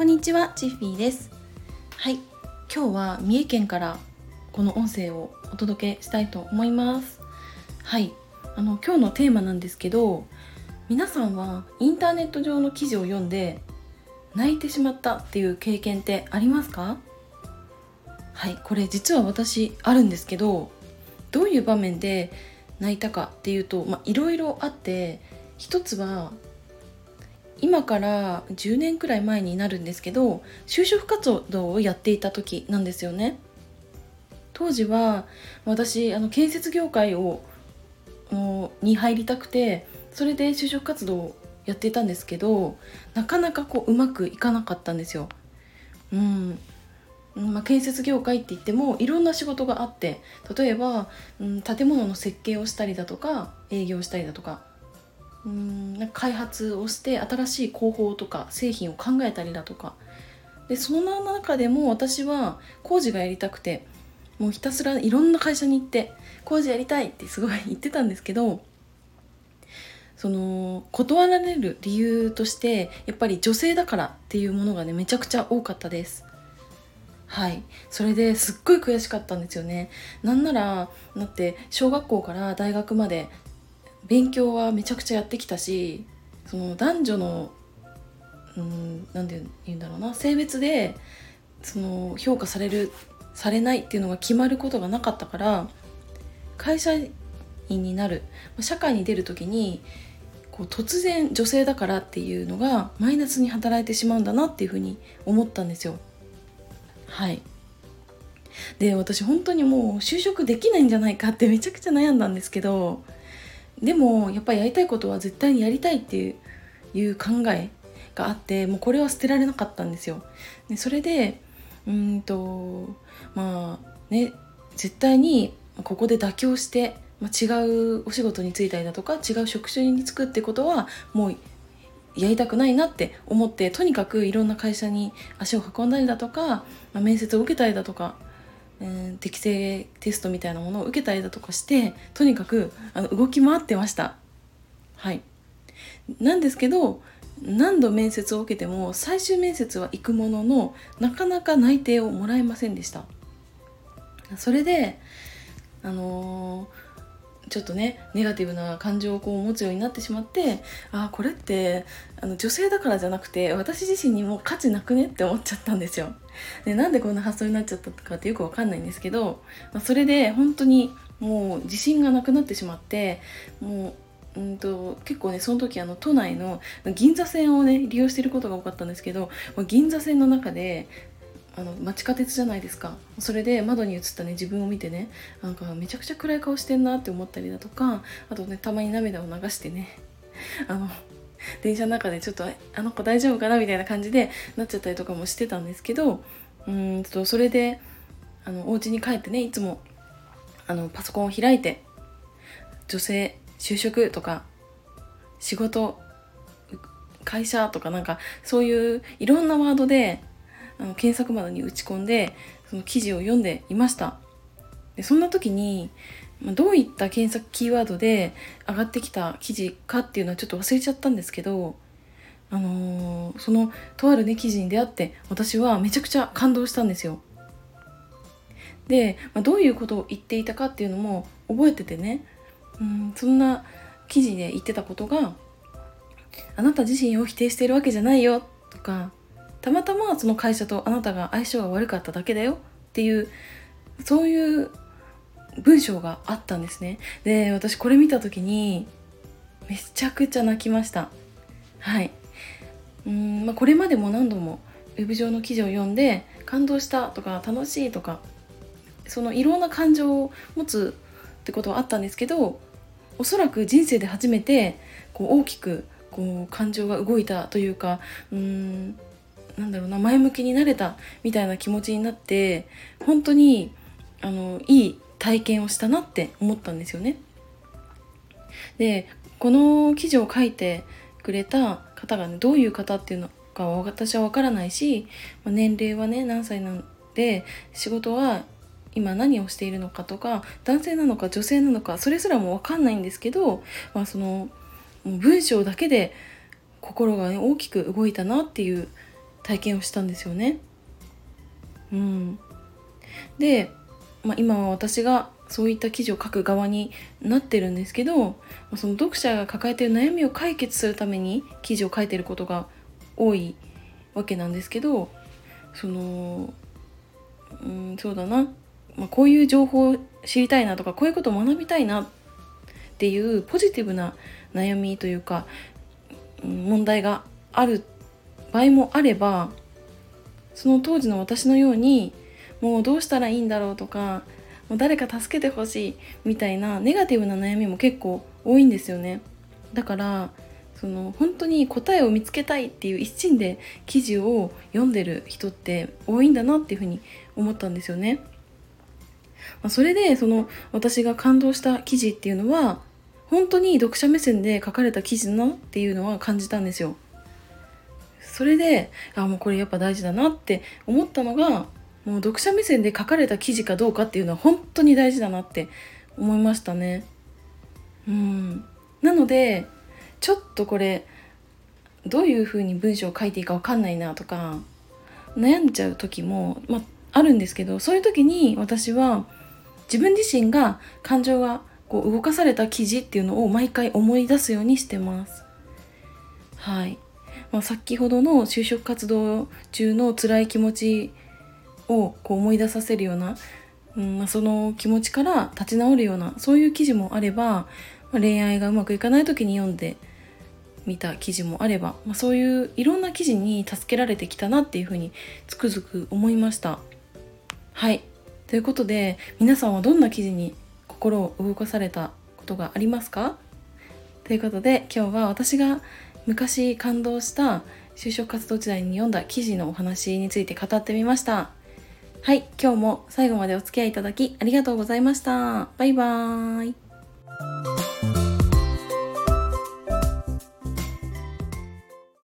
こんにちは、チッフィーです。はい、今日は三重県からこの音声をお届けしたいと思います。はい、あの今日のテーマなんですけど、皆さんはインターネット上の記事を読んで泣いてしまったっていう経験ってありますか？はい、これ実は私あるんですけど、どういう場面で泣いたかっていうと、まあいろいろあって、一つは今から10年くらい前になるんですけど就職活動をやっていた時なんですよね。当時は私あの建設業界をに入りたくてそれで就職活動をやっていたんですけどなかなかこううまくいかなかったんですよ。うんまあ、建設業界って言ってもいろんな仕事があって例えば、うん、建物の設計をしたりだとか営業したりだとかうんなんか開発をして新しい工法とか製品を考えたりだとか。でその中でも私は工事がやりたくてもうひたすらいろんな会社に行って工事やりたいってすごい言ってたんですけどその断られる理由としてやっぱり女性だからっていうものがねめちゃくちゃ多かったです。はい。それですっごい悔しかったんですよね。なんならだって小学校から大学まで勉強はめちゃくちゃやってきたしその男女のうん何て言うんだろうな性別でその評価されるされないっていうのが決まることがなかったから会社員になる社会に出る時にこう突然女性だからっていうのがマイナスに働いてしまうんだなっていうふうに思ったんですよ。はいで私本当にもう就職できないんじゃないかってめちゃくちゃ悩んだんですけどでもやっぱりやりたいことは絶対にやりたいっていう考えがあってもうこれは捨てられなかったんですよ。でそれでうんとまあね絶対にここで妥協して、まあ、違うお仕事に就いたりだとか違う職種に就くってことはもうやりたくないなって思ってとにかくいろんな会社に足を運んだりだとか、まあ、面接を受けたりだとか、えー適正テストみたいなものを受けたりだとかしてとにかくあの動き回ってました。はいなんですけど何度面接を受けても最終面接は行くもののなかなか内定をもらえませんでしたそれであのーちょっとねネガティブな感情をこう持つようになってしまってああこれってあの女性だからじゃなくて私自身にも価値なくねって思っちゃったんですよ。でなんでこんな発想になっちゃったかってよくわかんないんですけど、まあそれで本当にもう自信がなくなってしまってもううんと結構ねその時あの都内の銀座線をね利用してることが多かったんですけど銀座線の中であのまあ地下鉄じゃないですか。それで窓に映ったね自分を見てね。なんかめちゃくちゃ暗い顔してんなって思ったりだとかあとねたまに涙を流してね。あの電車の中でちょっとあの子大丈夫かなみたいな感じでなっちゃったりとかもしてたんですけどうーんとそれであのお家に帰ってねいつもあのパソコンを開いて女性就職とか仕事会社とかなんかそういういろんなワードであの検索窓に打ち込んでその記事を読んでいました。でそんな時にまどういった検索キーワードで上がってきた記事かっていうのはちょっと忘れちゃったんですけどあのーそのとあるね記事に出会って私はめちゃくちゃ感動したんですよ。で、まあ、どういうことを言っていたかっていうのも覚えててね。うんそんな記事で言ってたことがあなた自身を否定しているわけじゃないよとかたまたまその会社とあなたが相性が悪かっただけだよっていうそういう文章があったんですね。で私これ見た時にめちゃくちゃ泣きました。はい。うん、まあ、これまでも何度もウェブ上の記事を読んで感動したとか楽しいとかそのいろんな感情を持つってことはあったんですけどおそらく人生で初めてこう大きくこう感情が動いたというかうんなんだろうな前向きになれたみたいな気持ちになって本当にあのいい体験をしたなって思ったんですよね。でこの記事を書いてくれた方がねどういう方っていうのかは私は分からないし年齢はね何歳なんで仕事は今何をしているのかとか男性なのか女性なのかそれすらも分かんないんですけど、まあ、その文章だけで心がね大きく動いたなっていう体験をしたんですよね。うん、で、まあ、今は私がそういった記事を書く側になってるんですけどその読者が抱えてる悩みを解決するために記事を書いてることが多いわけなんですけどそのうんそうだな、まあ、こういう情報を知りたいなとかこういうことを学びたいなっていうポジティブな悩みというか問題がある場合もあればその当時の私のようにもうどうしたらいいんだろうとかもう誰か助けてほしいみたいなネガティブな悩みも結構多いんですよねだからその本当に答えを見つけたいっていう一心で記事を読んでる人って多いんだなっていうふうに思ったんですよね。まあ、それでその私が感動した記事っていうのは本当に読者目線で書かれた記事だなっていうのは感じたんですよ。それであもうこれやっぱ大事だなって思ったのがもう読者目線で書かれた記事かどうかっていうのは本当に大事だなって思いましたね。うんなのでちょっとこれどういうふうに文章を書いていいか分かんないなとか悩んじゃう時も、まあ、あるんですけどそういう時に私は自分自身が感情がこう動かされた記事っていうのを毎回思い出すようにしてます。はい、まあ、先ほどの就職活動中の辛い気持ちをこう思い出させるような、うんまあ、その気持ちから立ち直るようなそういう記事もあれば、まあ、恋愛がうまくいかない時に読んで見た記事もあれば、まあ、そういういろんな記事に助けられてきたなっていうふうにつくづく思いました。はいということで皆さんはどんな記事に心を動かされたことがありますか？ということで今日は私が昔感動した就職活動時代に読んだ記事のお話について語ってみました。はい、今日も最後までお付き合いいただきありがとうございました。バイバーイ。